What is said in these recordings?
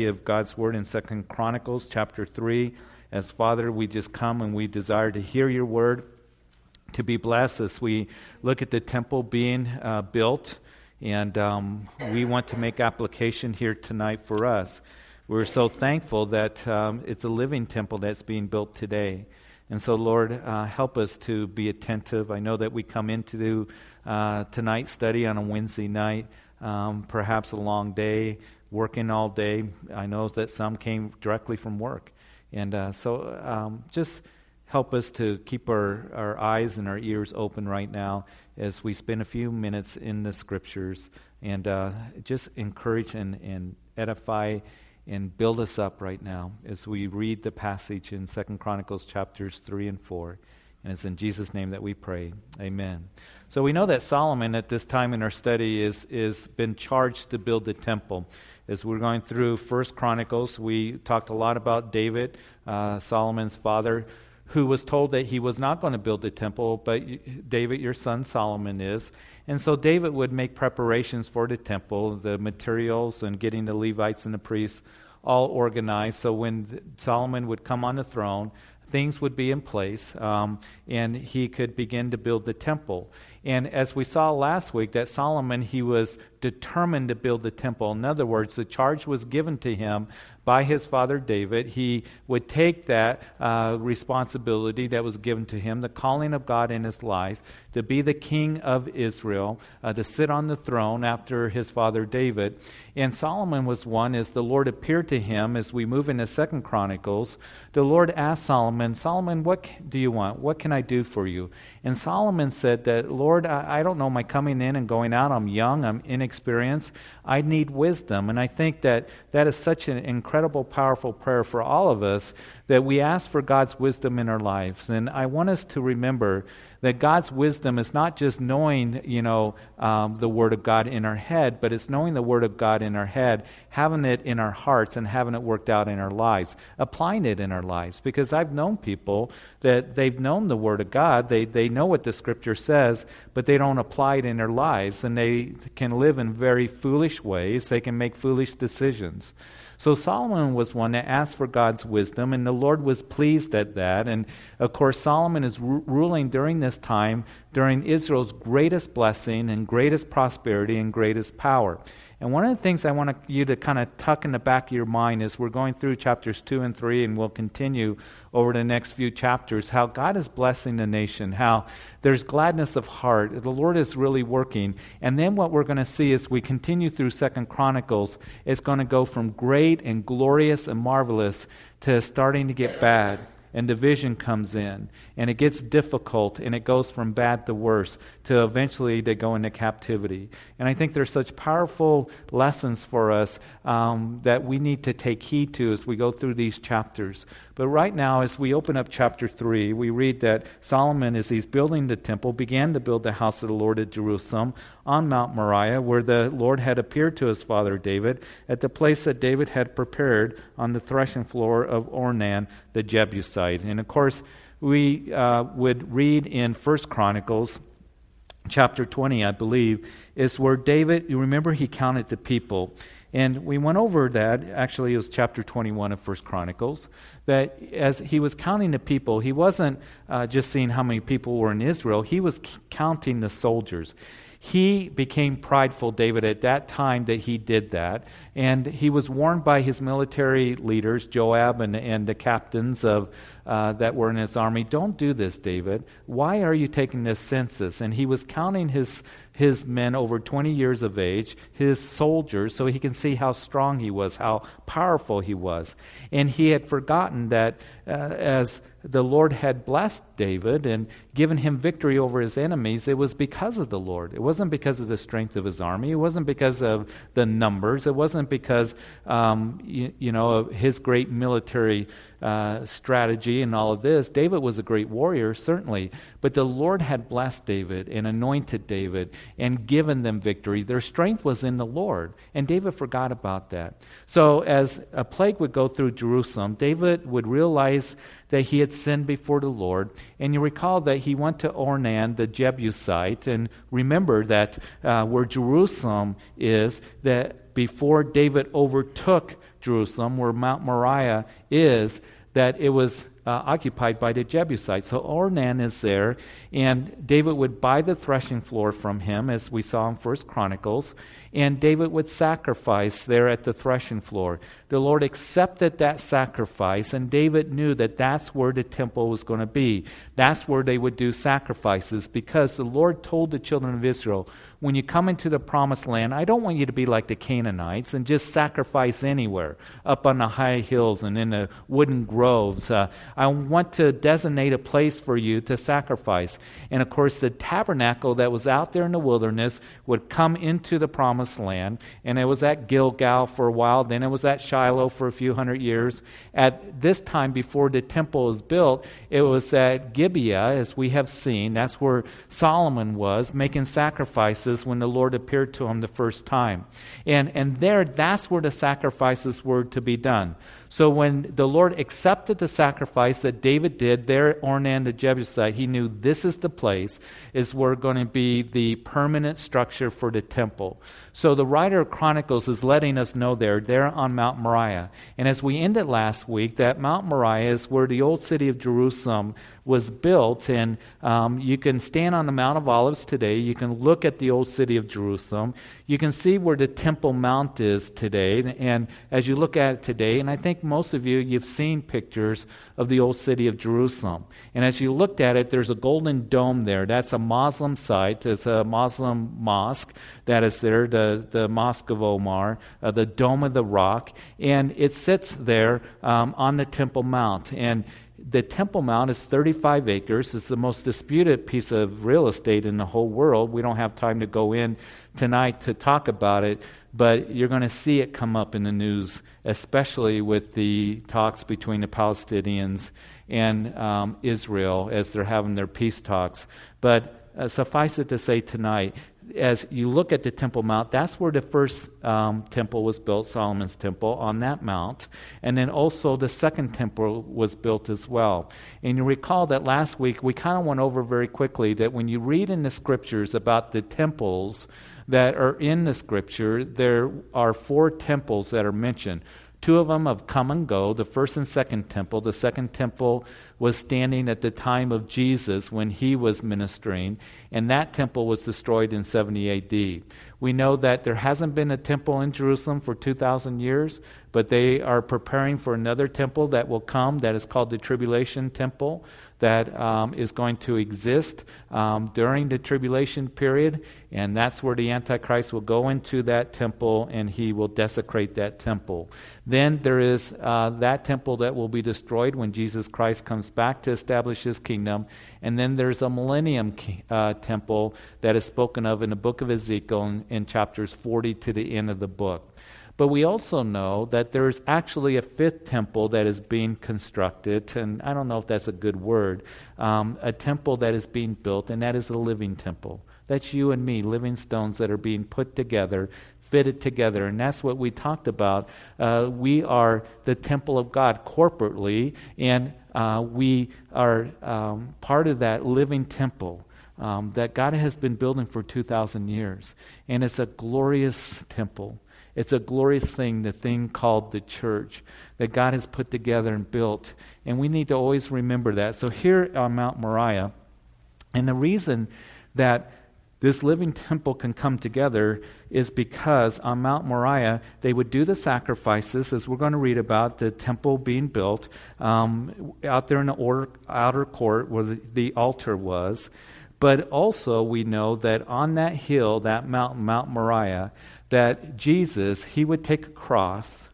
of God's word in Second Chronicles chapter 3. As Father, we just come and we desire to hear your word, to be blessed as we look at the temple being uh, built. And um, we want to make application here tonight for us. We're so thankful that um, it's a living temple that's being built today. And so, Lord, uh, help us to be attentive. I know that we come into uh, tonight's study on a Wednesday night, um, perhaps a long day working all day. I know that some came directly from work. And uh, so um, just help us to keep our, our eyes and our ears open right now as we spend a few minutes in the scriptures and uh, just encourage and, and edify and build us up right now as we read the passage in Second Chronicles chapters 3 and 4. And it's in Jesus' name that we pray. Amen. So we know that Solomon at this time in our study is, is been charged to build the temple as we're going through First Chronicles, we talked a lot about David, uh, Solomon's father, who was told that he was not going to build a temple, but David, your son Solomon, is. And so David would make preparations for the temple, the materials, and getting the Levites and the priests all organized. So when Solomon would come on the throne, things would be in place, um, and he could begin to build the temple. And as we saw last week, that Solomon, he was determined to build the temple. In other words, the charge was given to him by his father David. He would take that uh, responsibility that was given to him, the calling of God in his life, to be the king of Israel, uh, to sit on the throne after his father David. And Solomon was one as the Lord appeared to him as we move into Second Chronicles. The Lord asked Solomon, Solomon, what do you want? What can I do for you? And Solomon said that, Lord, I, I don't know my coming in and going out. I'm young, I'm inexperienced experience. I need wisdom. And I think that that is such an incredible, powerful prayer for all of us that we ask for God's wisdom in our lives. And I want us to remember that God's wisdom is not just knowing, you know, um, the Word of God in our head, but it's knowing the Word of God in our head, having it in our hearts, and having it worked out in our lives, applying it in our lives. Because I've known people that they've known the Word of God, they, they know what the Scripture says, but they don't apply it in their lives, and they can live in very foolish ways. They can make foolish decisions. So Solomon was one that asked for God's wisdom, and the Lord was pleased at that. And of course, Solomon is ru- ruling during this time, during Israel's greatest blessing and greatest prosperity and greatest power. And one of the things I want you to kind of tuck in the back of your mind is we're going through chapters 2 and 3, and we'll continue over the next few chapters how God is blessing the nation, how there's gladness of heart. The Lord is really working. And then what we're going to see as we continue through Second Chronicles is going to go from great and glorious and marvelous to starting to get bad and division comes in. And it gets difficult and it goes from bad to worse to eventually they go into captivity. And i think there's such powerful lessons for us um, that we need to take heed to as we go through these chapters. But right now as we open up chapter 3 we read that solomon as he's building the temple began to build the house of the lord at jerusalem on mount moriah where the lord had appeared to his father david at the place that david had prepared on the threshing floor of ornan the jebusite and of course we uh, would read in First Chronicles chapter 20, I believe, is where David, you remember he counted the people. And we went over that, actually, it was chapter 21 of First Chronicles, that as he was counting the people, he wasn't uh, just seeing how many people were in Israel, he was counting the soldiers. He became prideful, David, at that time that he did that. And he was warned by his military leaders, Joab and, and the captains of, uh, that were in his army, Don't do this, David. Why are you taking this census? And he was counting his, his men over 20 years of age, his soldiers, so he can see how strong he was, how powerful he was. And he had forgotten that uh, as the Lord had blessed David and given him victory over his enemies, it was because of the Lord. It wasn't because of the strength of his army. It wasn't because of the numbers. It wasn't because, um, you, you, know, his great military uh, strategy and all of this. David was a great warrior, certainly, but the Lord had blessed David and anointed David and given them victory. Their strength was in the Lord, and David forgot about that. So, as a plague would go through Jerusalem, David would realize that he had sinned before the Lord. And you recall that he went to Ornan, the Jebusite, and remember that uh, where Jerusalem is, that before David overtook Jerusalem, where Mount Moriah is, that it was uh, occupied by the Jebusites. So Ornan is there, and David would buy the threshing floor from him, as we saw in First Chronicles, and David would sacrifice there at the threshing floor. The Lord accepted that sacrifice, and David knew that that's where the temple was going to be. That's where they would do sacrifices, because the Lord told the children of Israel, when you come into the promised land, I don't want you to be like the Canaanites and just sacrifice anywhere, up on the high hills and in the wooden groves. Uh, I want to designate a place for you to sacrifice. And of course, the tabernacle that was out there in the wilderness would come into the promised land, and it was at Gilgal for a while, then it was at Shiloh for a few hundred years. At this time, before the temple was built, it was at Gibeah, as we have seen. That's where Solomon was, making sacrifices when the Lord appeared to him the first time. And, and there, that's where the sacrifices were to be done. So when the Lord accepted the sacrifice that David did there at Ornan the Jebusite, he knew this is the place, is where going to be the permanent structure for the temple. So the writer of Chronicles is letting us know there, there on Mount Moriah. And as we ended last week, that Mount Moriah is where the old city of Jerusalem was built. And um, you can stand on the Mount of Olives today. You can look at the old city of Jerusalem. You can see where the Temple Mount is today. And as you look at it today, and I think most of you, you've seen pictures of the old city of Jerusalem. And as you looked at it, there's a golden dome there. That's a Muslim site. It's a Muslim mosque that is there, the, the Mosque of Omar, uh, the Dome of the Rock. And it sits there um, on the Temple Mount. And the Temple Mount is 35 acres. It's the most disputed piece of real estate in the whole world. We don't have time to go in tonight to talk about it, but you're going to see it come up in the news, especially with the talks between the Palestinians and um, Israel as they're having their peace talks. But uh, suffice it to say tonight, as you look at the Temple Mount, that's where the first um, temple was built, Solomon's temple, on that mount. And then also the second temple was built as well. And you recall that last week we kind of went over very quickly that when you read in the scriptures about the temples that are in the scripture, there are four temples that are mentioned. Two of them have come and go, the first and second temple. The second temple was standing at the time of Jesus when he was ministering, and that temple was destroyed in 70 AD. We know that there hasn't been a temple in Jerusalem for 2,000 years, but they are preparing for another temple that will come that is called the Tribulation Temple that um, is going to exist um, during the tribulation period, and that's where the Antichrist will go into that temple and he will desecrate that temple. Then there is uh, that temple that will be destroyed when Jesus Christ comes back to establish his kingdom, and then there's a millennium uh, temple that is spoken of in the book of Ezekiel in, in chapters 40 to the end of the book. But we also know that there's actually a fifth temple that is being constructed, and I don't know if that's a good word, um, a temple that is being built, and that is a living temple. That's you and me, living stones that are being put together, fitted together. And that's what we talked about. Uh, we are the temple of God corporately, and uh, we are um, part of that living temple. Um, that God has been building for 2,000 years. And it's a glorious temple. It's a glorious thing, the thing called the church that God has put together and built. And we need to always remember that. So here on Mount Moriah, and the reason that this living temple can come together is because on Mount Moriah, they would do the sacrifices, as we're going to read about the temple being built um, out there in the order, outer court where the, the altar was. But also, we know that on that hill, that mountain, Mount Moriah, that Jesus, he would take a cross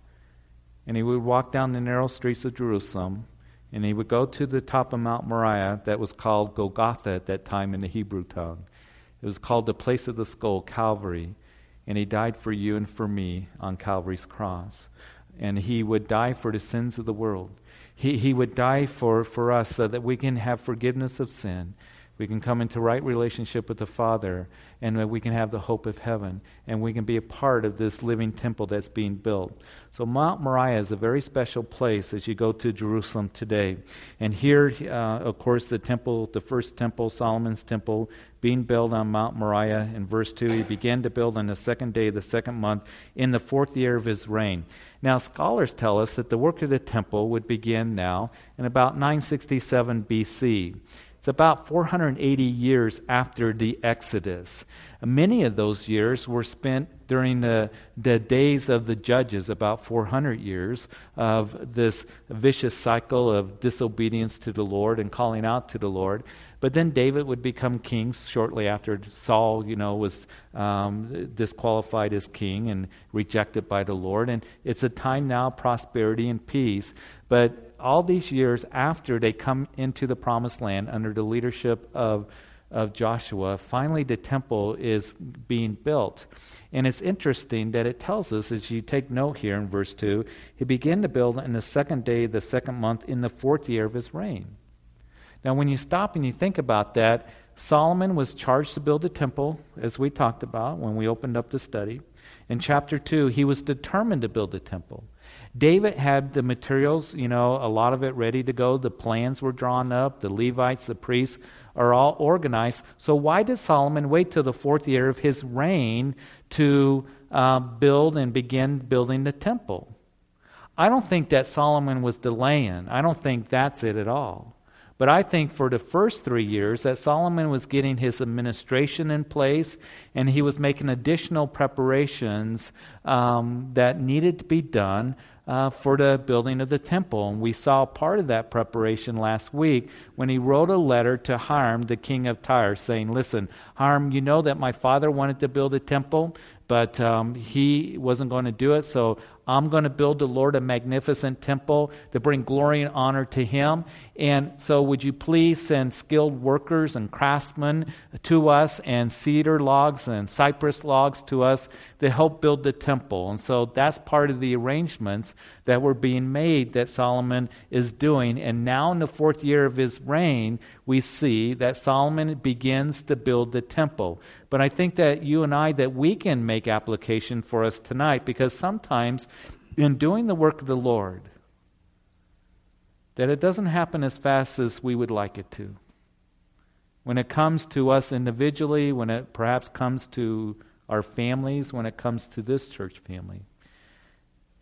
and he would walk down the narrow streets of Jerusalem and he would go to the top of Mount Moriah that was called Golgotha at that time in the Hebrew tongue. It was called the place of the skull, Calvary. And he died for you and for me on Calvary's cross. And he would die for the sins of the world. He, he would die for, for us so that we can have forgiveness of sin we can come into right relationship with the Father, and we can have the hope of heaven, and we can be a part of this living temple that's being built. So, Mount Moriah is a very special place as you go to Jerusalem today. And here, uh, of course, the temple, the first temple, Solomon's temple, being built on Mount Moriah. In verse 2, he began to build on the second day of the second month in the fourth year of his reign. Now, scholars tell us that the work of the temple would begin now in about 967 BC. It's about 480 years after the Exodus. Many of those years were spent during the, the days of the judges, about 400 years of this vicious cycle of disobedience to the Lord and calling out to the Lord. But then David would become king shortly after Saul, you know, was um, disqualified as king and rejected by the Lord. And it's a time now prosperity and peace. But all these years after they come into the promised land under the leadership of of Joshua, finally the temple is being built. And it's interesting that it tells us, as you take note here in verse 2, he began to build in the second day, the second month, in the fourth year of his reign. Now, when you stop and you think about that, Solomon was charged to build a temple, as we talked about when we opened up the study. In chapter 2, he was determined to build a temple. David had the materials, you know, a lot of it ready to go. The plans were drawn up. The Levites, the priests are all organized. So, why did Solomon wait till the fourth year of his reign to uh, build and begin building the temple? I don't think that Solomon was delaying. I don't think that's it at all. But I think for the first three years that Solomon was getting his administration in place and he was making additional preparations um, that needed to be done uh, for the building of the temple. And we saw part of that preparation last week when he wrote a letter to Hiram, the king of Tyre, saying, Listen, Hiram, you know that my father wanted to build a temple, but um, he wasn't going to do it, so I'm going to build the Lord a magnificent temple to bring glory and honor to him. And so, would you please send skilled workers and craftsmen to us, and cedar logs and cypress logs to us to help build the temple? And so, that's part of the arrangements that were being made that Solomon is doing. And now, in the fourth year of his reign, we see that Solomon begins to build the temple. But I think that you and I, that we can make application for us tonight because sometimes in doing the work of the Lord, that it doesn't happen as fast as we would like it to. When it comes to us individually, when it perhaps comes to our families, when it comes to this church family.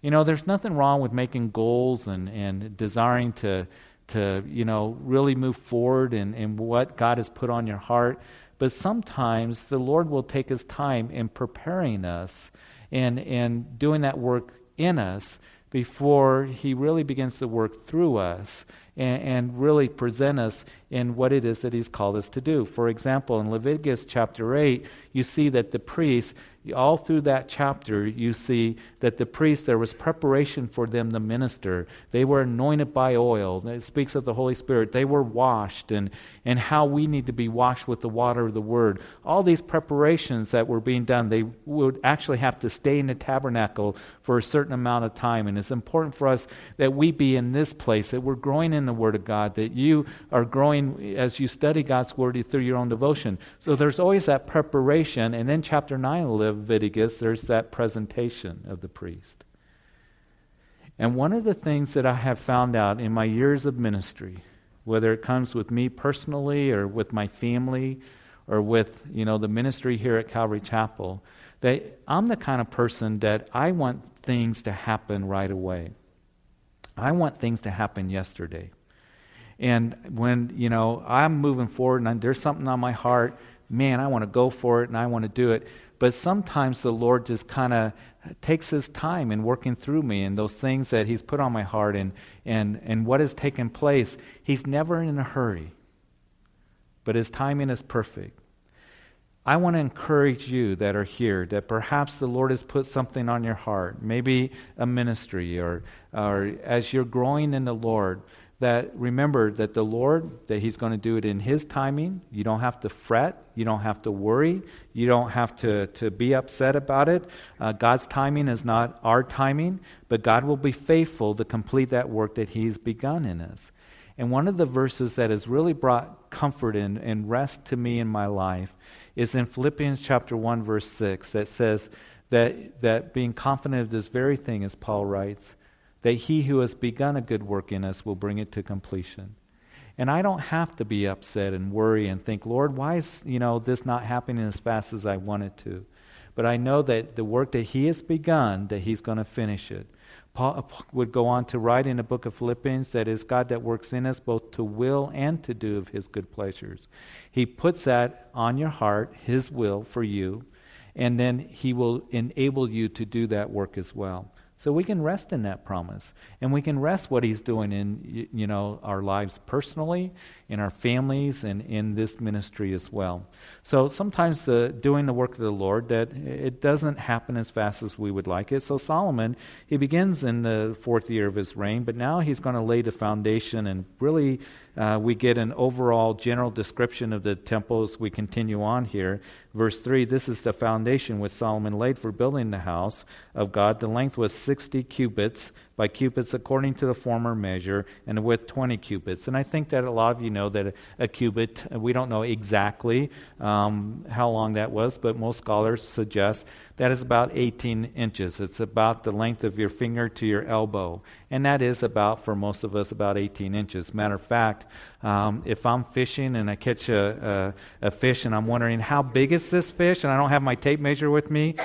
You know, there's nothing wrong with making goals and, and desiring to, to, you know, really move forward in, in what God has put on your heart. But sometimes the Lord will take his time in preparing us and, and doing that work in us before he really begins to work through us and, and, really present us in what it is that he's called us to do. For example, in Leviticus chapter 8, you see that the priests all through that chapter, you see that the priests, there was preparation for them to minister. They were anointed by oil. It speaks of the Holy Spirit. They were washed, and, and how we need to be washed with the water of the Word. All these preparations that were being done, they would actually have to stay in the tabernacle for a certain amount of time. And it's important for us that we be in this place, that we're growing in the Word of God, that you are growing as you study God's Word through your own devotion. So there's always that preparation. And then chapter 9 will live Leviticus, there's that presentation of the priest. And one of the things that I have found out in my years of ministry, whether it comes with me personally or with my family or with, you know, the ministry here at Calvary Chapel, that I'm the kind of person that I want things to happen right away. I want things to happen yesterday. And when, you know, I'm moving forward and there's something on my heart, man, I want to go for it and I want to do it. But sometimes the Lord just kind of takes his time in working through me and those things that he's put on my heart and, and, and what has taken place. He's never in a hurry, but his timing is perfect. I want to encourage you that are here that perhaps the Lord has put something on your heart, maybe a ministry, or, or as you're growing in the Lord, that remember that the Lord, that He's going to do it in His timing. You don't have to fret. You don't have to worry. You don't have to, to be upset about it. Uh, God's timing is not our timing, but God will be faithful to complete that work that He's begun in us. And one of the verses that has really brought comfort and, and rest to me in my life is in Philippians chapter 1, verse 6, that says that, that being confident of this very thing, as Paul writes, that he who has begun a good work in us will bring it to completion. And I don't have to be upset and worry and think, Lord, why is you know this not happening as fast as I want it to? But I know that the work that He has begun, that He's going to finish it. Uh, Paul would go on to write in the book of Philippians that it's God that works in us both to will and to do of His good pleasures. He puts that on your heart, His will for you, and then He will enable you to do that work as well. So we can rest in that promise. And we can rest what he's doing in you know our lives personally, in our families and in this ministry as well. So sometimes the doing the work of the Lord that it doesn't happen as fast as we would like it. So Solomon, he begins in the 4th year of his reign, but now he's going to lay the foundation and really uh, we get an overall general description of the temples. we continue on here. Verse 3 This is the foundation which Solomon laid for building the house of God. The length was 60 cubits by cubits according to the former measure, and the width 20 cubits. And I think that a lot of you know that a, a cubit, we don't know exactly um, how long that was, but most scholars suggest that is about 18 inches. It's about the length of your finger to your elbow. And that is about, for most of us, about 18 inches. Matter of fact, um, if I'm fishing and I catch a, a, a fish and I'm wondering, how big is this fish? And I don't have my tape measure with me,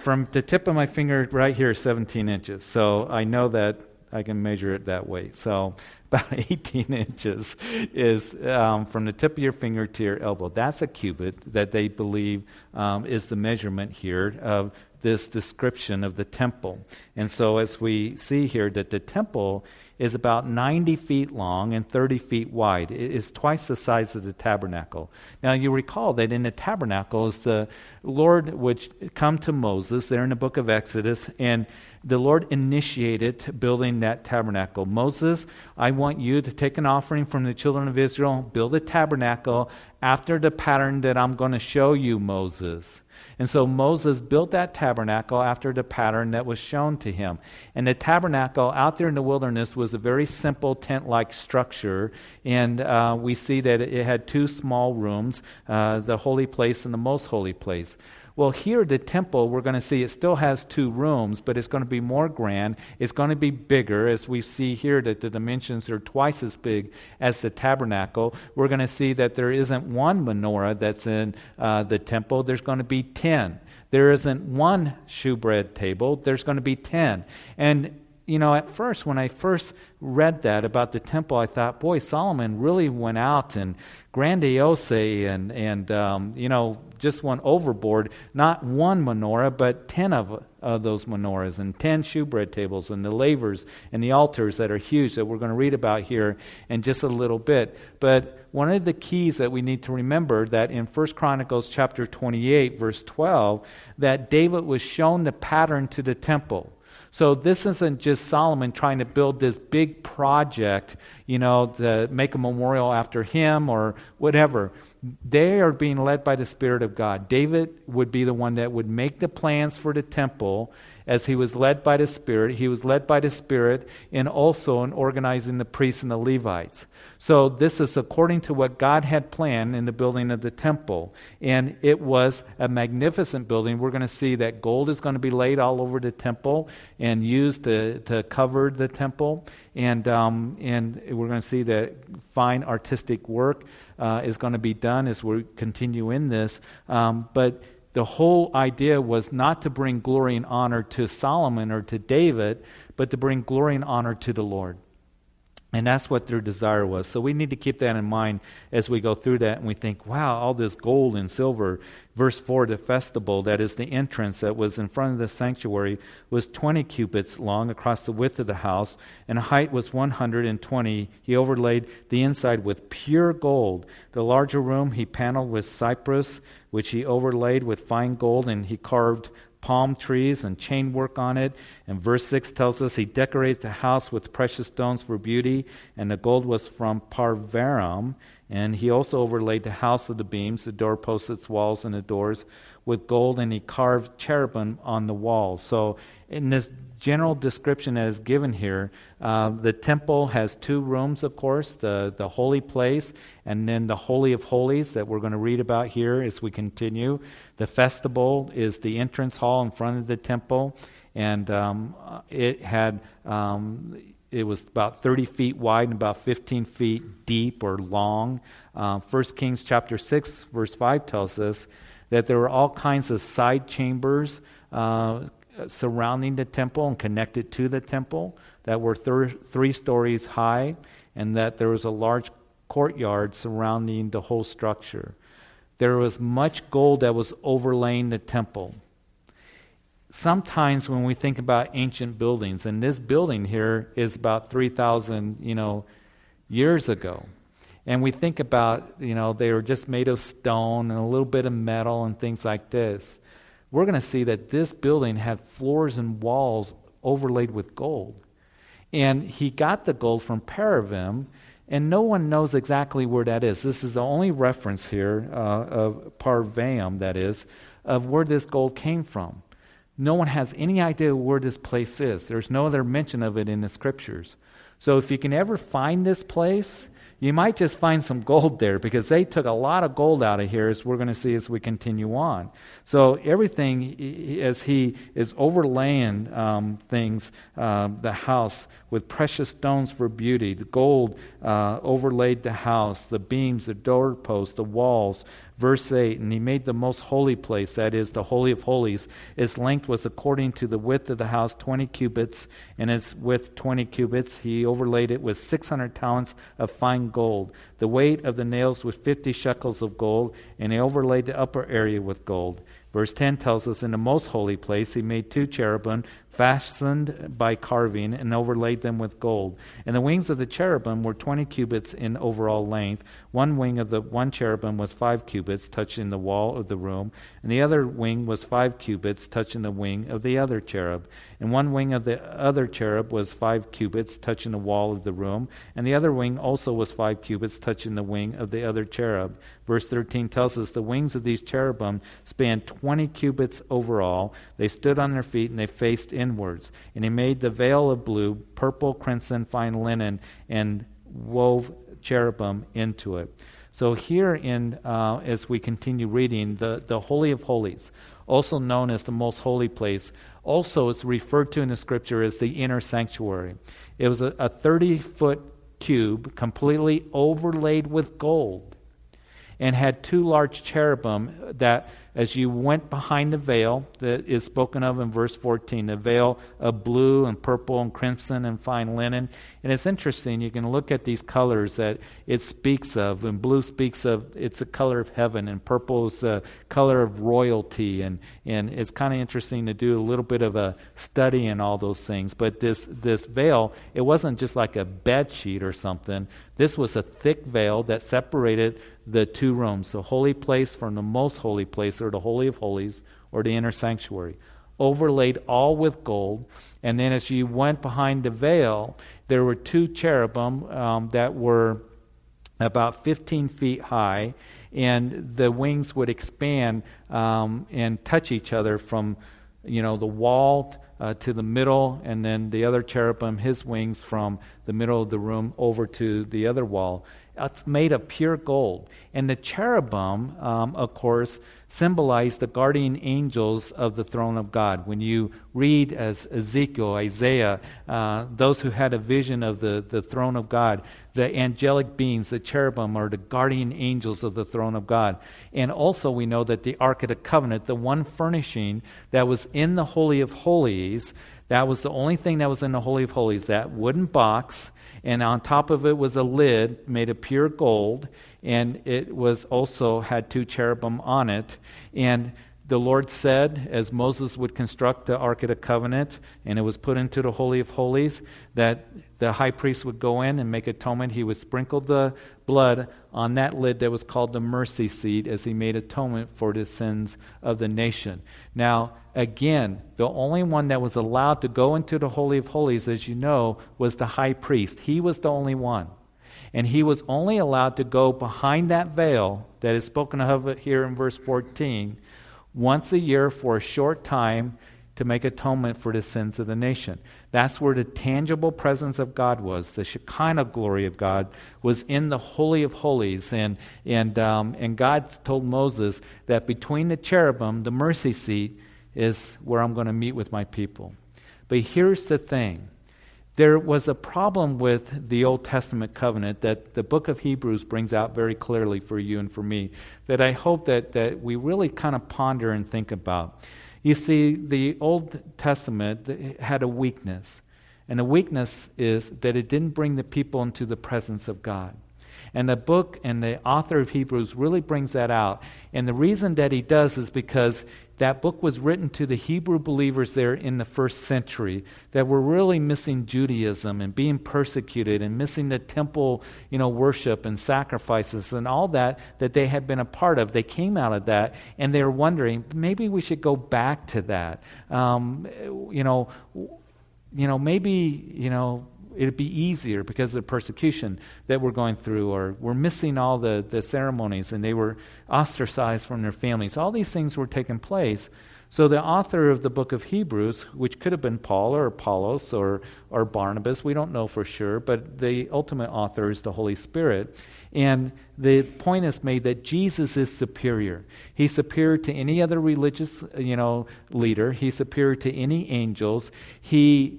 from the tip of my finger right here, 17 inches. So I know that I can measure it that way. So about 18 inches is um, from the tip of your finger to your elbow. That's a cubit that they believe um, is the measurement here of this description of the temple. And so as we see here that the temple is about 90 feet long and 30 feet wide. It is twice the size of the tabernacle. Now, you recall that in the tabernacle is the Lord would come to Moses there in the book of Exodus, and the Lord initiated building that tabernacle. Moses, I want you to take an offering from the children of Israel, build a tabernacle after the pattern that I'm going to show you, Moses. And so Moses built that tabernacle after the pattern that was shown to him. And the tabernacle out there in the wilderness was a very simple tent like structure. And uh, we see that it had two small rooms uh, the holy place and the most holy place. Well, here, the temple, we're going to see it still has two rooms, but it's going to be more grand. It's going to be bigger, as we see here that the dimensions are twice as big as the tabernacle. We're going to see that there isn't one menorah that's in uh, the temple, there's going to be 10. There isn't one shewbread table, there's going to be 10. And you know, at first, when I first read that about the temple, I thought, boy, Solomon really went out and grandiose and, and um, you know, just went overboard. Not one menorah, but ten of those menorahs and ten shewbread tables and the lavers and the altars that are huge that we're going to read about here in just a little bit. But one of the keys that we need to remember that in 1 Chronicles chapter 28, verse 12, that David was shown the pattern to the temple. So this isn't just Solomon trying to build this big project, you know, to make a memorial after him or whatever. They are being led by the Spirit of God. David would be the one that would make the plans for the temple as he was led by the Spirit. He was led by the Spirit and also in organizing the priests and the Levites. So this is according to what God had planned in the building of the temple. And it was a magnificent building. We're going to see that gold is going to be laid all over the temple and used to, to cover the temple. And, um, and we're going to see that fine artistic work uh, is going to be done as we continue in this. Um, but the whole idea was not to bring glory and honor to Solomon or to David, but to bring glory and honor to the Lord. And that's what their desire was. So we need to keep that in mind as we go through that and we think, wow, all this gold and silver. Verse 4 the vestibule, that is the entrance that was in front of the sanctuary, was 20 cubits long across the width of the house, and height was 120. He overlaid the inside with pure gold. The larger room he paneled with cypress, which he overlaid with fine gold, and he carved palm trees and chain work on it. And verse 6 tells us he decorated the house with precious stones for beauty, and the gold was from Parvaim. And he also overlaid the house of the beams, the doorposts, its walls, and the doors with gold, and he carved cherubim on the walls. So, in this general description that is given here, uh, the temple has two rooms, of course the, the holy place, and then the Holy of Holies that we're going to read about here as we continue. The vestibule is the entrance hall in front of the temple. and um, it had um, it was about 30 feet wide and about 15 feet deep or long. Uh, 1 Kings chapter 6, verse 5 tells us that there were all kinds of side chambers uh, surrounding the temple and connected to the temple that were thir- three stories high, and that there was a large courtyard surrounding the whole structure. There was much gold that was overlaying the temple sometimes when we think about ancient buildings, and this building here is about 3,000, you know, years ago. And we think about, you know, they were just made of stone and a little bit of metal and things like this. We're going to see that this building had floors and walls overlaid with gold. And he got the gold from Parvaim, and no one knows exactly where that is. This is the only reference here uh, of Parvaim, that is, of where this gold came from. No one has any idea where this place is. There's no other mention of it in the scriptures. So if you can ever find this place, you might just find some gold there because they took a lot of gold out of here, as we're going to see as we continue on. So, everything, as he is overlaying um, things, uh, the house with precious stones for beauty, the gold uh, overlaid the house, the beams, the doorposts, the walls, Verse 8 And he made the most holy place, that is, the Holy of Holies. Its length was according to the width of the house, 20 cubits, and its width, 20 cubits. He overlaid it with 600 talents of fine gold. The weight of the nails was 50 shekels of gold, and he overlaid the upper area with gold. Verse 10 tells us in the most holy place he made two cherubim fastened by carving and overlaid them with gold. And the wings of the cherubim were 20 cubits in overall length. One wing of the one cherubim was 5 cubits, touching the wall of the room, and the other wing was 5 cubits, touching the wing of the other cherub. And one wing of the other cherub was 5 cubits, touching the wall of the room, and the other wing also was 5 cubits, touching the wing of the other cherub. Verse 13 tells us the wings of these cherubim spanned 20 cubits overall. They stood on their feet and they faced inwards. And he made the veil of blue, purple, crimson, fine linen, and wove cherubim into it. So here in uh, as we continue reading, the, the Holy of Holies, also known as the most holy place, also is referred to in the scripture as the inner sanctuary. It was a 30 foot cube completely overlaid with gold and had two large cherubim that as you went behind the veil that is spoken of in verse 14, the veil of blue and purple and crimson and fine linen. And it's interesting, you can look at these colors that it speaks of. And blue speaks of it's the color of heaven, and purple is the color of royalty. And, and it's kind of interesting to do a little bit of a study in all those things. But this, this veil, it wasn't just like a bed sheet or something. This was a thick veil that separated the two rooms, the holy place from the most holy place, or the Holy of Holies, or the inner sanctuary. Overlaid all with gold. And then as you went behind the veil, there were two cherubim um, that were about 15 feet high, and the wings would expand um, and touch each other from you know the wall uh, to the middle, and then the other cherubim, his wings from the middle of the room over to the other wall. It's made of pure gold. And the cherubim, um, of course, symbolize the guardian angels of the throne of God. When you read as Ezekiel, Isaiah, uh, those who had a vision of the, the throne of God, the angelic beings, the cherubim, are the guardian angels of the throne of God. And also, we know that the Ark of the Covenant, the one furnishing that was in the Holy of Holies, that was the only thing that was in the Holy of Holies, that wooden box and on top of it was a lid made of pure gold, and it was also had two cherubim on it. And the Lord said, as Moses would construct the Ark of the Covenant, and it was put into the Holy of Holies, that the high priest would go in and make atonement. He would sprinkle the blood on that lid that was called the mercy seat as he made atonement for the sins of the nation. Now, again, the only one that was allowed to go into the Holy of Holies, as you know, was the high priest. He was the only one. And he was only allowed to go behind that veil that is spoken of here in verse 14 once a year for a short time to make atonement for the sins of the nation. That's where the tangible presence of God was. The Shekinah glory of God was in the Holy of Holies. And, and, um, and God told Moses that between the cherubim, the mercy seat, is where I'm going to meet with my people. But here's the thing there was a problem with the Old Testament covenant that the book of Hebrews brings out very clearly for you and for me that I hope that, that we really kind of ponder and think about. You see, the Old Testament had a weakness, and the weakness is that it didn't bring the people into the presence of God. And the book and the author of Hebrews really brings that out. And the reason that he does is because that book was written to the Hebrew believers there in the first century that were really missing Judaism and being persecuted and missing the temple, you know, worship and sacrifices and all that that they had been a part of. They came out of that and they were wondering maybe we should go back to that. Um, you know, you know, maybe you know it'd be easier because of the persecution that we're going through, or we're missing all the, the ceremonies and they were ostracized from their families. All these things were taking place. So the author of the book of Hebrews, which could have been Paul or Apollos or, or Barnabas, we don't know for sure, but the ultimate author is the Holy Spirit. And the point is made that Jesus is superior. He's superior to any other religious, you know, leader. He's superior to any angels. He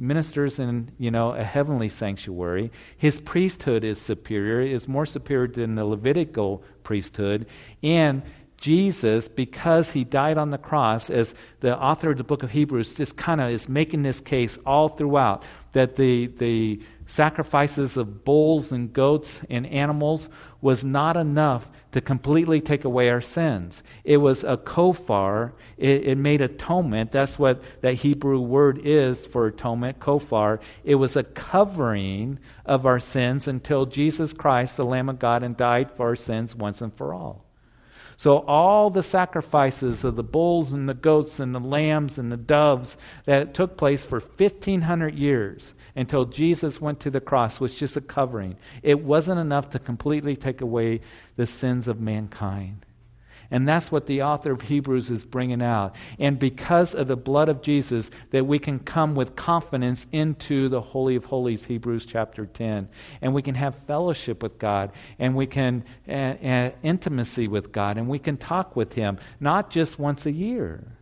ministers in you know a heavenly sanctuary. His priesthood is superior is more superior than the levitical priesthood. And jesus because he died on the cross as the author of the book of hebrews just kind of is making this case all throughout that the the sacrifices of bulls and goats and animals was not enough to completely take away our sins. It was a kofar, it, it, made atonement. That's what that Hebrew word is for atonement, kofar. It was a covering of our sins until Jesus Christ, the Lamb of God, and died for our sins once and for all. So, all the sacrifices of the bulls and the goats and the lambs and the doves that took place for 1,500 years until Jesus went to the cross was just a covering. It wasn't enough to completely take away the sins of mankind. And that's what the author of Hebrews is bringing out. And because of the blood of Jesus, that we can come with confidence into the Holy of Holies, Hebrews chapter 10. And we can have fellowship with God, and we can uh, uh, intimacy with God, and we can talk with Him, not just once a year,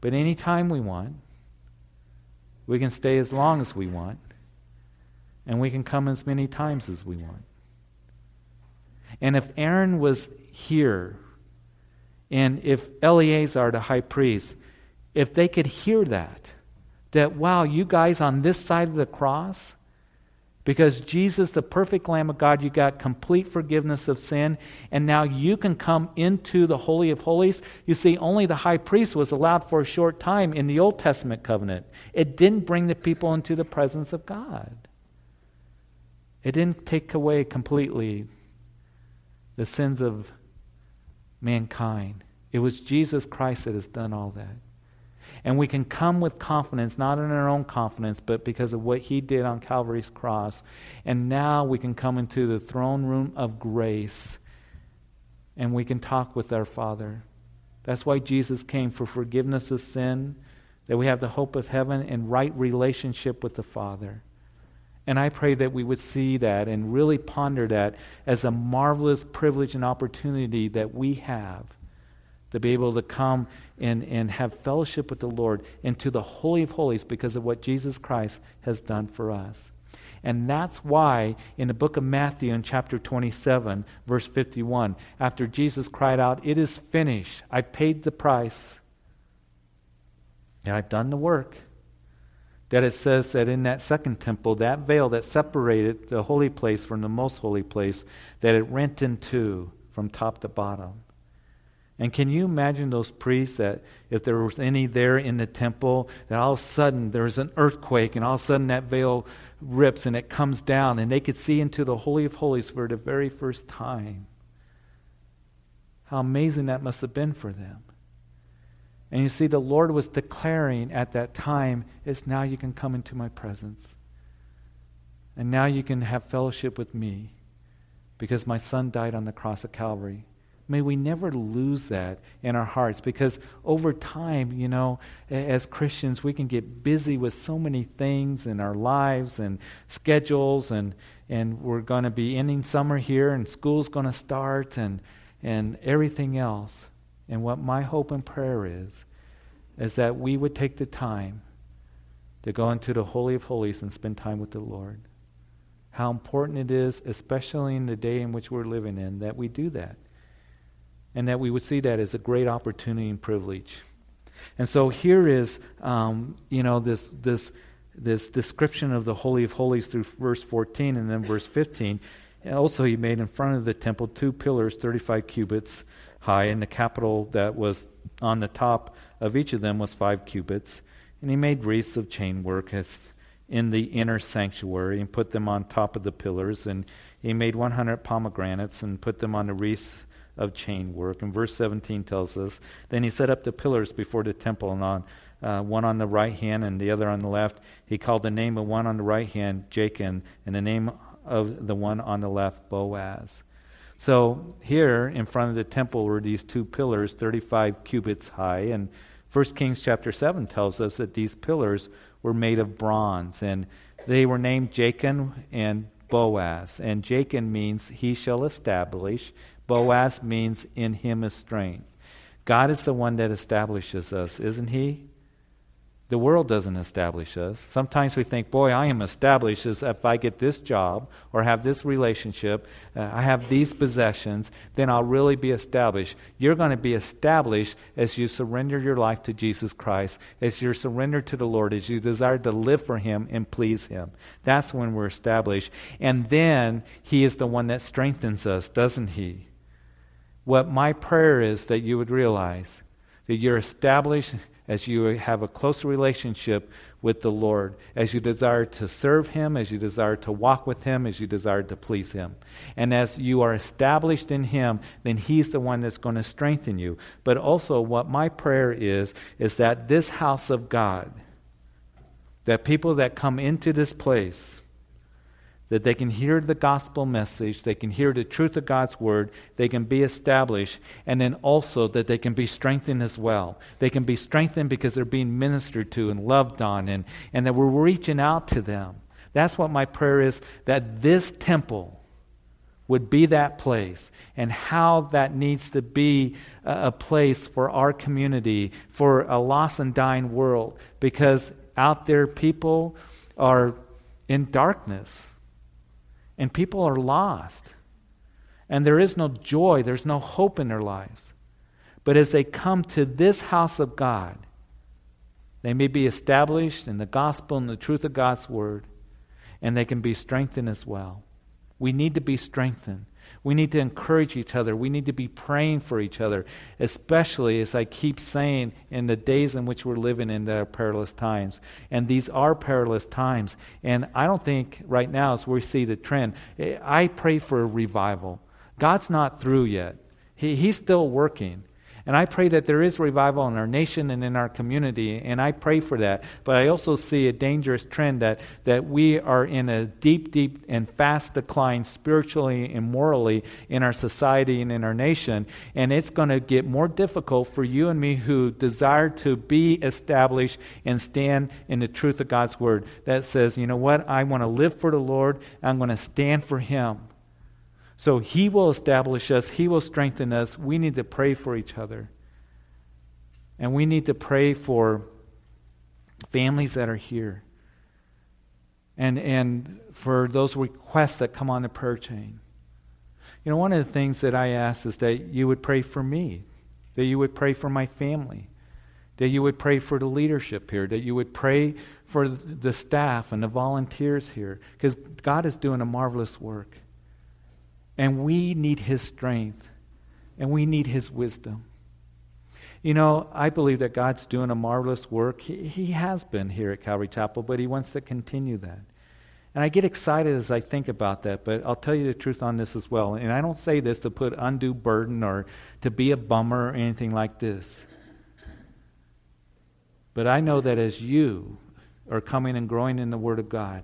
but anytime we want. We can stay as long as we want, and we can come as many times as we want. And if Aaron was here. And if Eleazar, the high priest, if they could hear that, that, wow, you guys on this side of the cross, because Jesus, the perfect Lamb of God, you got complete forgiveness of sin, and now you can come into the Holy of Holies. You see, only the high priest was allowed for a short time in the Old Testament covenant. It didn't bring the people into the presence of God, it didn't take away completely the sins of mankind. It was Jesus Christ that has done all that. And we can come with confidence, not in our own confidence, but because of what he did on Calvary's cross. And now we can come into the throne room of grace and we can talk with our Father. That's why Jesus came for forgiveness of sin, that we have the hope of heaven and right relationship with the Father. And I pray that we would see that and really ponder that as a marvelous privilege and opportunity that we have to be able to come and, and have fellowship with the Lord into the Holy of Holies because of what Jesus Christ has done for us. And that's why in the book of Matthew, in chapter 27, verse 51, after Jesus cried out, It is finished, I paid the price, and I've done the work that it says that in that second temple, that veil that separated the holy place from the most holy place, that it rent in two from top to bottom. And can you imagine those priests that if there was any there in the temple, that all of a sudden there's an earthquake and all of a sudden that veil rips and it comes down and they could see into the Holy of Holies for the very first time? How amazing that must have been for them. And you see, the Lord was declaring at that time, is now you can come into my presence. And now you can have fellowship with me because my son died on the cross of Calvary. May we never lose that in our hearts because over time, you know, as Christians, we can get busy with so many things in our lives and schedules, and, and we're going to be ending summer here, and school's going to start, and, and everything else. And what my hope and prayer is, is that we would take the time to go into the Holy of Holies and spend time with the Lord. How important it is, especially in the day in which we're living in, that we do that. And that we would see that as a great opportunity and privilege. And so here is, um, you know, this, this, this description of the Holy of Holies through verse 14 and then verse 15. Also, he made in front of the temple two pillars, 35 cubits high, and the capital that was on the top of each of them was five cubits. And he made wreaths of chain work in the inner sanctuary and put them on top of the pillars. And he made 100 pomegranates and put them on the wreaths of chain work. And verse 17 tells us Then he set up the pillars before the temple, and on uh, one on the right hand and the other on the left. He called the name of one on the right hand Jachin, and the name of the one on the left Boaz. So here in front of the temple were these two pillars, 35 cubits high, and 1 Kings chapter 7 tells us that these pillars were made of bronze, and they were named Jachin and Boaz. And Jachin means he shall establish, Boaz means in him is strength. God is the one that establishes us, isn't he? The world doesn't establish us. Sometimes we think, boy, I am established as if I get this job or have this relationship, uh, I have these possessions, then I'll really be established. You're going to be established as you surrender your life to Jesus Christ, as you surrender to the Lord, as you desire to live for Him and please Him. That's when we're established. And then He is the one that strengthens us, doesn't He? What my prayer is that you would realize that you're established as you have a closer relationship with the Lord, as you desire to serve Him, as you desire to walk with Him, as you desire to please Him. And as you are established in Him, then He's the one that's going to strengthen you. But also, what my prayer is, is that this house of God, that people that come into this place, that they can hear the gospel message, they can hear the truth of God's word, they can be established, and then also that they can be strengthened as well. They can be strengthened because they're being ministered to and loved on, and, and that we're reaching out to them. That's what my prayer is that this temple would be that place, and how that needs to be a, a place for our community, for a lost and dying world, because out there people are in darkness and people are lost. And there is no joy, there's no hope in their lives. But as they come to this house of God, they may be established in the gospel and the truth of God's word, and they can be strengthened as well. We need to be strengthened. We need to encourage each other. We need to be praying for each other, especially as I keep saying in the days in which we're living in the perilous times. And these are perilous times. And I don't think right now, as we see the trend, I pray for a revival. God's not through yet, he, He's still working. And I pray that there is revival in our nation and in our community, and I pray for that. But I also see a dangerous trend that, that we are in a deep, deep, and fast decline spiritually and morally in our society and in our nation. And it's going to get more difficult for you and me who desire to be established and stand in the truth of God's word that says, you know what, I want to live for the Lord, I'm going to stand for Him. So He will establish us, He will strengthen us. We need to pray for each other. And we need to pray for families that are here. And, and for those requests that come on the prayer chain. You know, one of the things that I ask is that you would pray for me, that you would pray for my family, that you would pray for the leadership here, that you would pray for the staff and the volunteers here, because God is doing a marvelous work. And we need His strength, and we need His wisdom. You know, I believe that God's doing a marvelous work. He, he, has been here at Calvary Chapel, but He wants to continue that. And I get excited as I think about that, but I'll tell you the truth on this as well. And I don't say this to put undue burden or to be a bummer or anything like this. But I know that as you are coming and growing in the Word of God,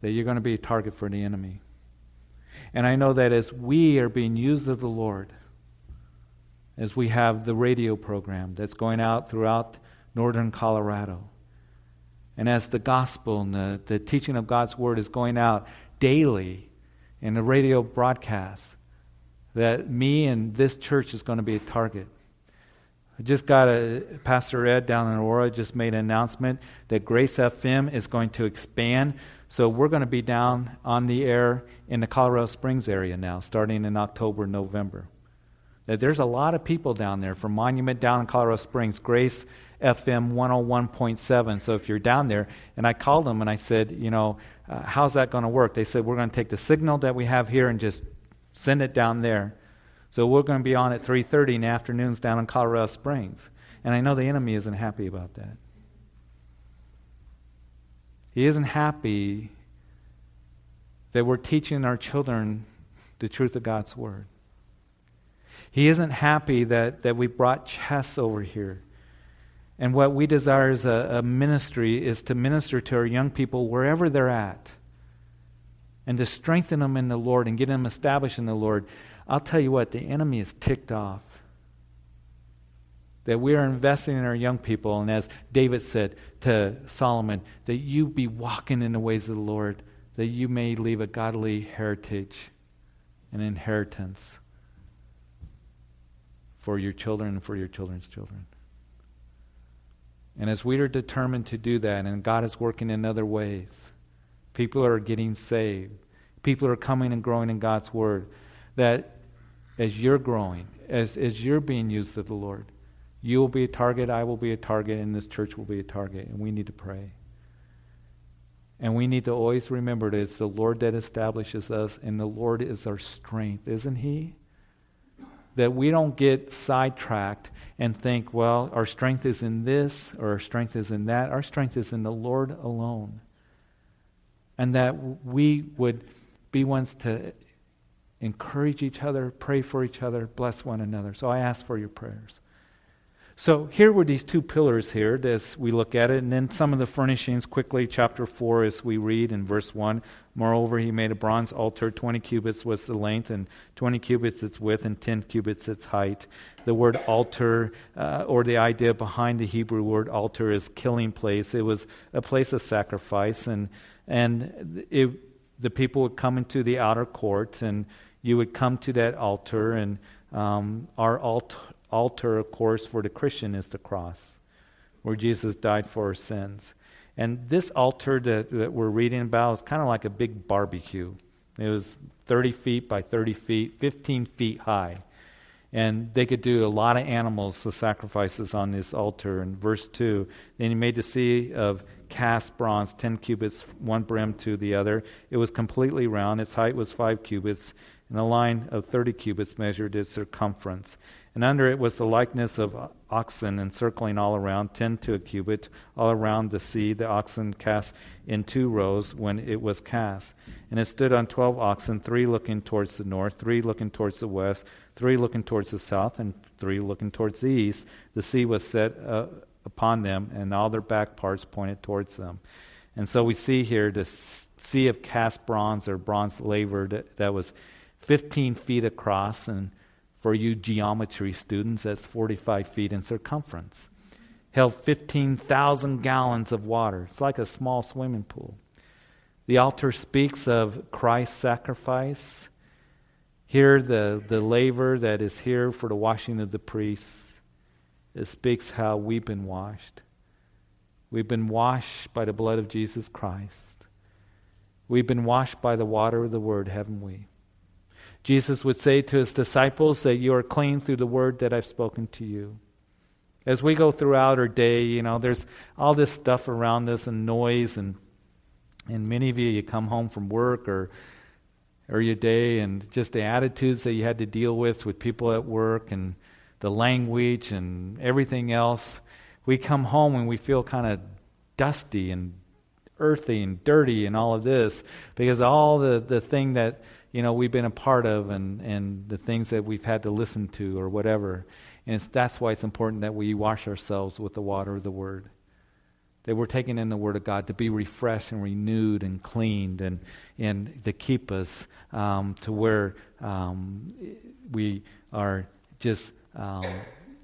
that you're going to be a target for the enemy. And I know that as we are being used of the Lord, as we have the radio program that's going out throughout northern Colorado, and as the gospel and the, the teaching of God's word is going out daily in the radio broadcast, that me and this church is going to be a target. I just got a Pastor Ed down in Aurora just made an announcement that Grace FM is going to expand. So we're going to be down on the air in the Colorado Springs area now, starting in October, November. There's a lot of people down there from Monument down in Colorado Springs, Grace FM 101.7. So if you're down there, and I called them and I said, you know, uh, how's that going to work? They said, we're going to take the signal that we have here and just send it down there. So we're going to be on at 3:30 in the afternoons down in Colorado Springs. And I know the enemy isn't happy about that. He isn't happy that we're teaching our children the truth of God's word. He isn't happy that, that we brought chess over here. And what we desire as a, a ministry is to minister to our young people wherever they're at and to strengthen them in the Lord and get them established in the Lord. I'll tell you what, the enemy is ticked off. That we are investing in our young people, and as David said to Solomon, that you be walking in the ways of the Lord, that you may leave a godly heritage, an inheritance for your children and for your children's children. And as we are determined to do that, and God is working in other ways, people are getting saved, people are coming and growing in God's Word, that as you're growing, as, as you're being used of the Lord, you will be a target, I will be a target, and this church will be a target, and we need to pray. And we need to always remember that it's the Lord that establishes us, and the Lord is our strength, isn't He? That we don't get sidetracked and think, well, our strength is in this or our strength is in that. Our strength is in the Lord alone. And that we would be ones to encourage each other, pray for each other, bless one another. So I ask for your prayers. So here were these two pillars here as we look at it, and then some of the furnishings quickly. Chapter 4, as we read in verse 1 Moreover, he made a bronze altar, 20 cubits was the length, and 20 cubits its width, and 10 cubits its height. The word altar, uh, or the idea behind the Hebrew word altar, is killing place. It was a place of sacrifice, and, and it, the people would come into the outer court, and you would come to that altar, and um, our altar altar, of course, for the Christian is the cross, where Jesus died for our sins. And this altar that, that we're reading about is kind of like a big barbecue. It was 30 feet by 30 feet, 15 feet high. And they could do a lot of animals, the sacrifices on this altar. In verse 2, then he made the sea of cast bronze, 10 cubits, one brim to the other. It was completely round. Its height was 5 cubits, and a line of 30 cubits measured its circumference. And under it was the likeness of oxen encircling all around, ten to a cubit, all around the sea, the oxen cast in two rows when it was cast. And it stood on twelve oxen, three looking towards the north, three looking towards the west, three looking towards the south, and three looking towards the east. The sea was set uh, upon them, and all their back parts pointed towards them. And so we see here the sea of cast bronze or bronze laver that, was 15 feet across and for you geometry students, that's 45 feet in circumference. Held 15,000 gallons of water. It's like a small swimming pool. The altar speaks of Christ's sacrifice. Here, the, the laver that is here for the washing of the priests, it speaks how we've been washed. We've been washed by the blood of Jesus Christ. We've been washed by the water of the Word, haven't we? Jesus would say to his disciples that you are clean through the word that I've spoken to you. As we go throughout our day, you know, there's all this stuff around us and noise and and many of you you come home from work or or your day and just the attitudes that you had to deal with with people at work and the language and everything else. We come home and we feel kind of dusty and earthy and dirty and all of this because all the, the thing that you know we've been a part of and, and the things that we've had to listen to or whatever. And that's why it's important that we wash ourselves with the water of the Word. That we're taking in the Word of God to be refreshed and renewed and cleaned and, and to keep us um, to where um, we are just um,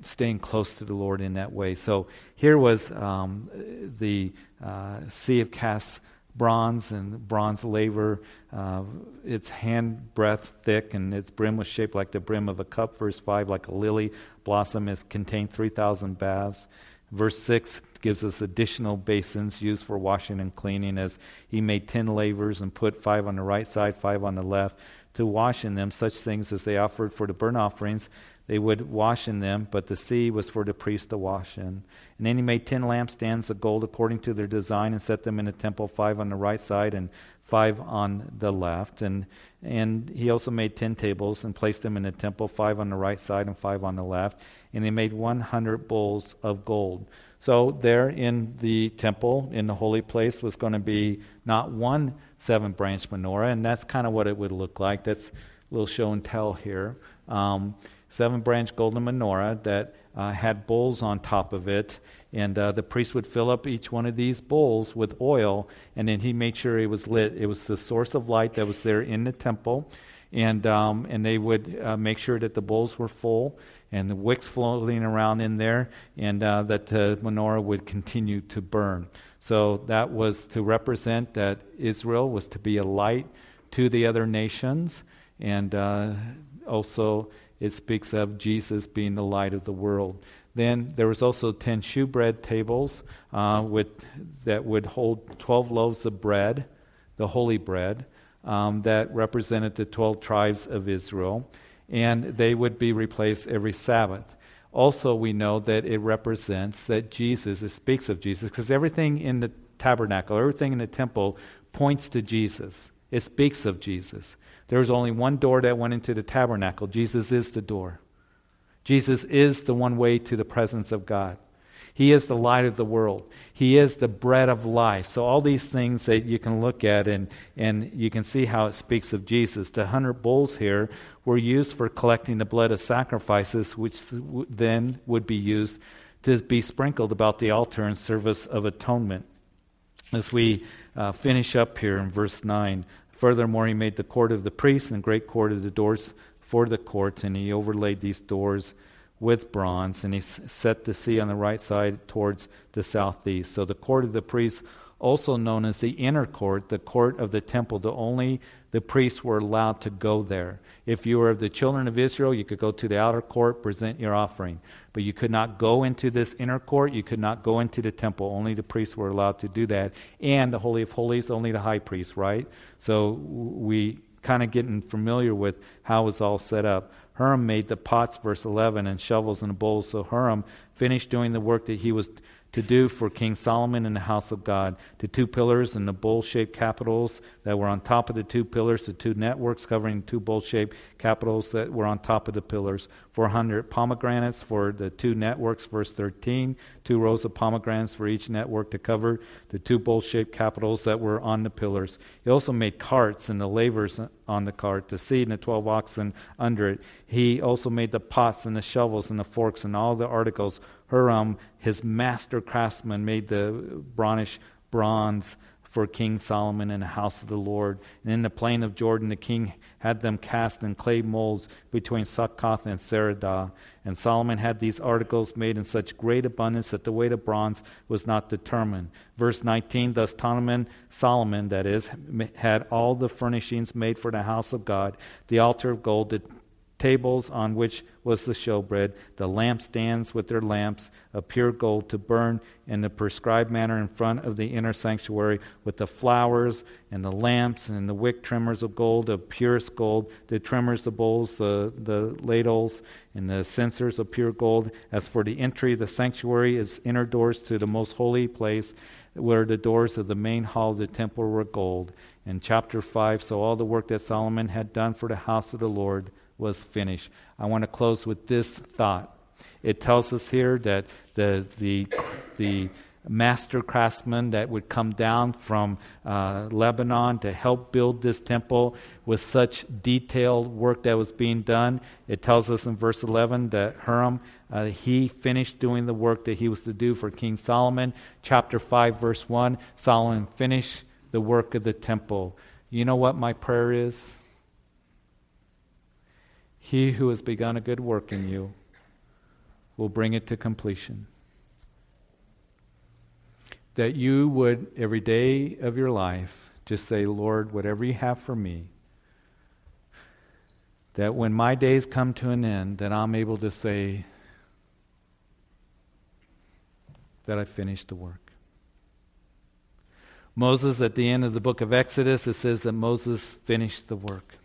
staying close to the Lord in that way. So here was um, the uh, Sea of Cast bronze and bronze laver. Uh, its hand breadth thick, and its brim was shaped like the brim of a cup. Verse 5, like a lily blossom is contained 3,000 baths. Verse 6 gives us additional basins used for washing and cleaning, as he made 10 lavers and put five on the right side, five on the left, to wash in them such things as they offered for the burnt offerings. They would wash in them, but the sea was for the priest to wash in. And then he made 10 lampstands of gold according to their design and set them in the temple, five on the right side and five on the left. And, and he also made 10 tables and placed them in the temple, five on the right side and five on the left. And he made 100 bowls of gold. So, there in the temple, in the holy place, was going to be not one seven branch menorah, and that's kind of what it would look like. That's a little show and tell here. Um, seven branch golden menorah that uh, had bowls on top of it. And uh, the priest would fill up each one of these bowls with oil, and then he made sure it was lit. It was the source of light that was there in the temple. And, um, and they would uh, make sure that the bowls were full and the wicks floating around in there, and uh, that the menorah would continue to burn. So that was to represent that Israel was to be a light to the other nations, and uh, also it speaks of Jesus being the light of the world. Then there was also ten shewbread tables uh, with, that would hold 12 loaves of bread, the holy bread, um, that represented the 12 tribes of Israel, and they would be replaced every Sabbath. Also, we know that it represents that Jesus, it speaks of Jesus, because everything in the tabernacle, everything in the temple points to Jesus. It speaks of Jesus. There was only one door that went into the tabernacle. Jesus is the door. Jesus is the one way to the presence of God. He is the light of the world. He is the bread of life. So, all these things that you can look at and, and you can see how it speaks of Jesus. The hundred bowls here were used for collecting the blood of sacrifices, which then would be used to be sprinkled about the altar in service of atonement. As we uh, finish up here in verse 9, furthermore, he made the court of the priests and the great court of the doors for the courts, and he overlaid these doors with bronze, and he set the sea on the right side towards the southeast. So the court of the priests, also known as the inner court, the court of the temple, the only the priests were allowed to go there. If you were of the children of Israel, you could go to the outer court, present your offering. But you could not go into this inner court. You could not go into the temple. Only the priests were allowed to do that. And the Holy of Holies, only the high priest, right? So we kind of getting familiar with how it was all set up. Huram made the pots, verse 11, and shovels and bowls. So Huram finished doing the work that he was to do for King Solomon in the house of God. The two pillars and the bowl shaped capitals that were on top of the two pillars, the two networks covering two bowl shaped capitals that were on top of the pillars. 400 pomegranates for the two networks, verse 13. Two rows of pomegranates for each network to cover the two bowl shaped capitals that were on the pillars. He also made carts and the lavers on the cart, the seat and the 12 oxen under it. He also made the pots and the shovels and the forks and all the articles Huram, his master craftsman, made the brownish bronze for King Solomon in the house of the Lord. And in the plain of Jordan, the king had them cast in clay molds between Succoth and Zeredah. And Solomon had these articles made in such great abundance that the weight of bronze was not determined. Verse 19 Thus Solomon, Solomon, that is, had all the furnishings made for the house of God, the altar of gold, the tables on which was the showbread, the lampstands with their lamps of pure gold to burn in the prescribed manner in front of the inner sanctuary, with the flowers and the lamps and the wick trimmers of gold, of purest gold, the trimmers, the bowls, the, the ladles, and the censers of pure gold. As for the entry, the sanctuary is inner doors to the most holy place, where the doors of the main hall of the temple were gold. In chapter 5, so all the work that Solomon had done for the house of the Lord was finished. I want to close with this thought. It tells us here that the, the, the master craftsman that would come down from uh, Lebanon to help build this temple with such detailed work that was being done. It tells us in verse 11 that Huram, uh, he finished doing the work that he was to do for King Solomon. Chapter 5, verse 1 Solomon finished the work of the temple. You know what my prayer is? He who has begun a good work in you will bring it to completion. That you would, every day of your life, just say, Lord, whatever you have for me, that when my days come to an end, that I'm able to say that I finished the work. Moses, at the end of the book of Exodus, it says that Moses finished the work.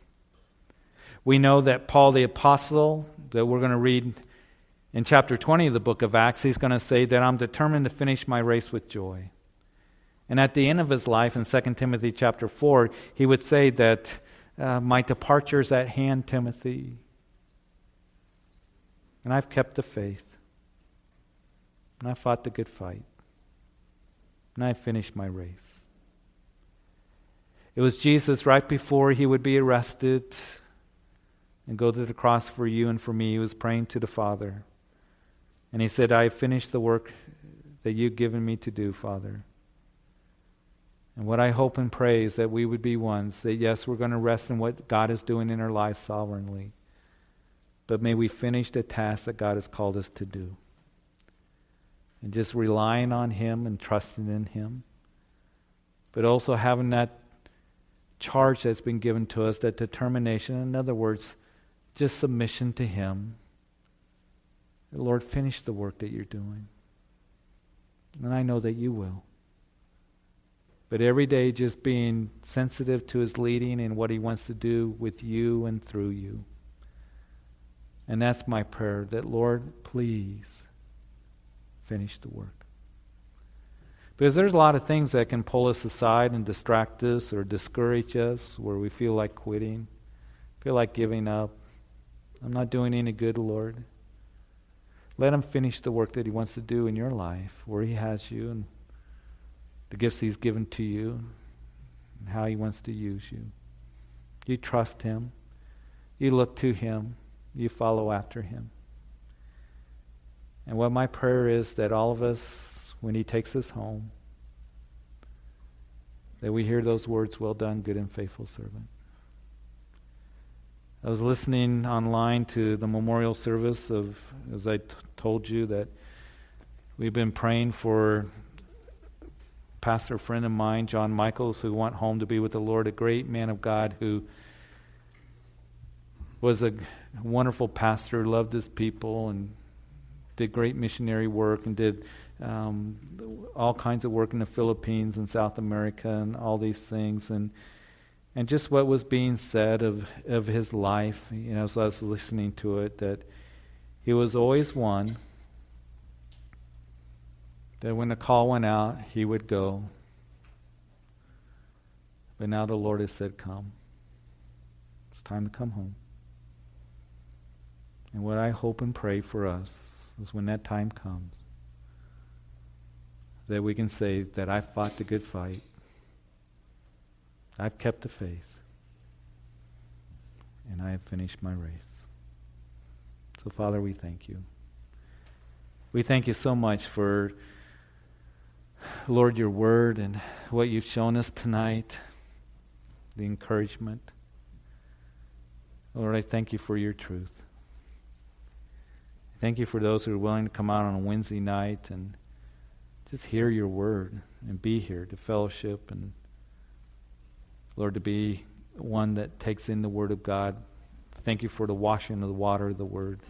We know that Paul the Apostle, that we're going to read in chapter 20 of the book of Acts, he's going to say that I'm determined to finish my race with joy. And at the end of his life, in 2 Timothy chapter 4, he would say that uh, my departure is at hand, Timothy. And I've kept the faith. And I fought the good fight. And I finished my race. It was Jesus right before he would be arrested and go to the cross for you and for me. He was praying to the Father. And he said, I have finished the work that you've given me to do, Father. And what I hope and pray is that we would be ones that, yes, we're going to rest in what God is doing in our lives sovereignly. But may we finish the task that God has called us to do. And just relying on Him and trusting in Him. But also having that charge that's been given to us, that determination. In other words, just submission to Him. Lord, finish the work that you're doing. And I know that you will. But every day, just being sensitive to his leading and what he wants to do with you and through you. And that's my prayer that, Lord, please finish the work. Because there's a lot of things that can pull us aside and distract us or discourage us where we feel like quitting, feel like giving up. I'm not doing any good, Lord. Let him finish the work that he wants to do in your life, where he has you and the gifts he's given to you and how he wants to use you. You trust him. You look to him. You follow after him. And what my prayer is that all of us, when he takes us home, that we hear those words, well done, good and faithful servant. I was listening online to the memorial service of, as I t- told you, that we've been praying for pastor friend of mine, John Michaels, who went home to be with the Lord, a great man of God who was a wonderful pastor, loved his people, and did great missionary work and did um, all kinds of work in the Philippines and South America and all these things. And and just what was being said of, of his life, you know, as I was listening to it, that he was always one that when the call went out, he would go. But now the Lord has said, Come. It's time to come home. And what I hope and pray for us is when that time comes, that we can say that I fought the good fight. I've kept the faith. And I have finished my race. So, Father, we thank you. We thank you so much for Lord, your word and what you've shown us tonight, the encouragement. Lord, I thank you for your truth. Thank you for those who are willing to come out on a Wednesday night and just hear your word and be here to fellowship and, Lord, to be one that takes in the word of God. Thank you for the washing of the water of the word.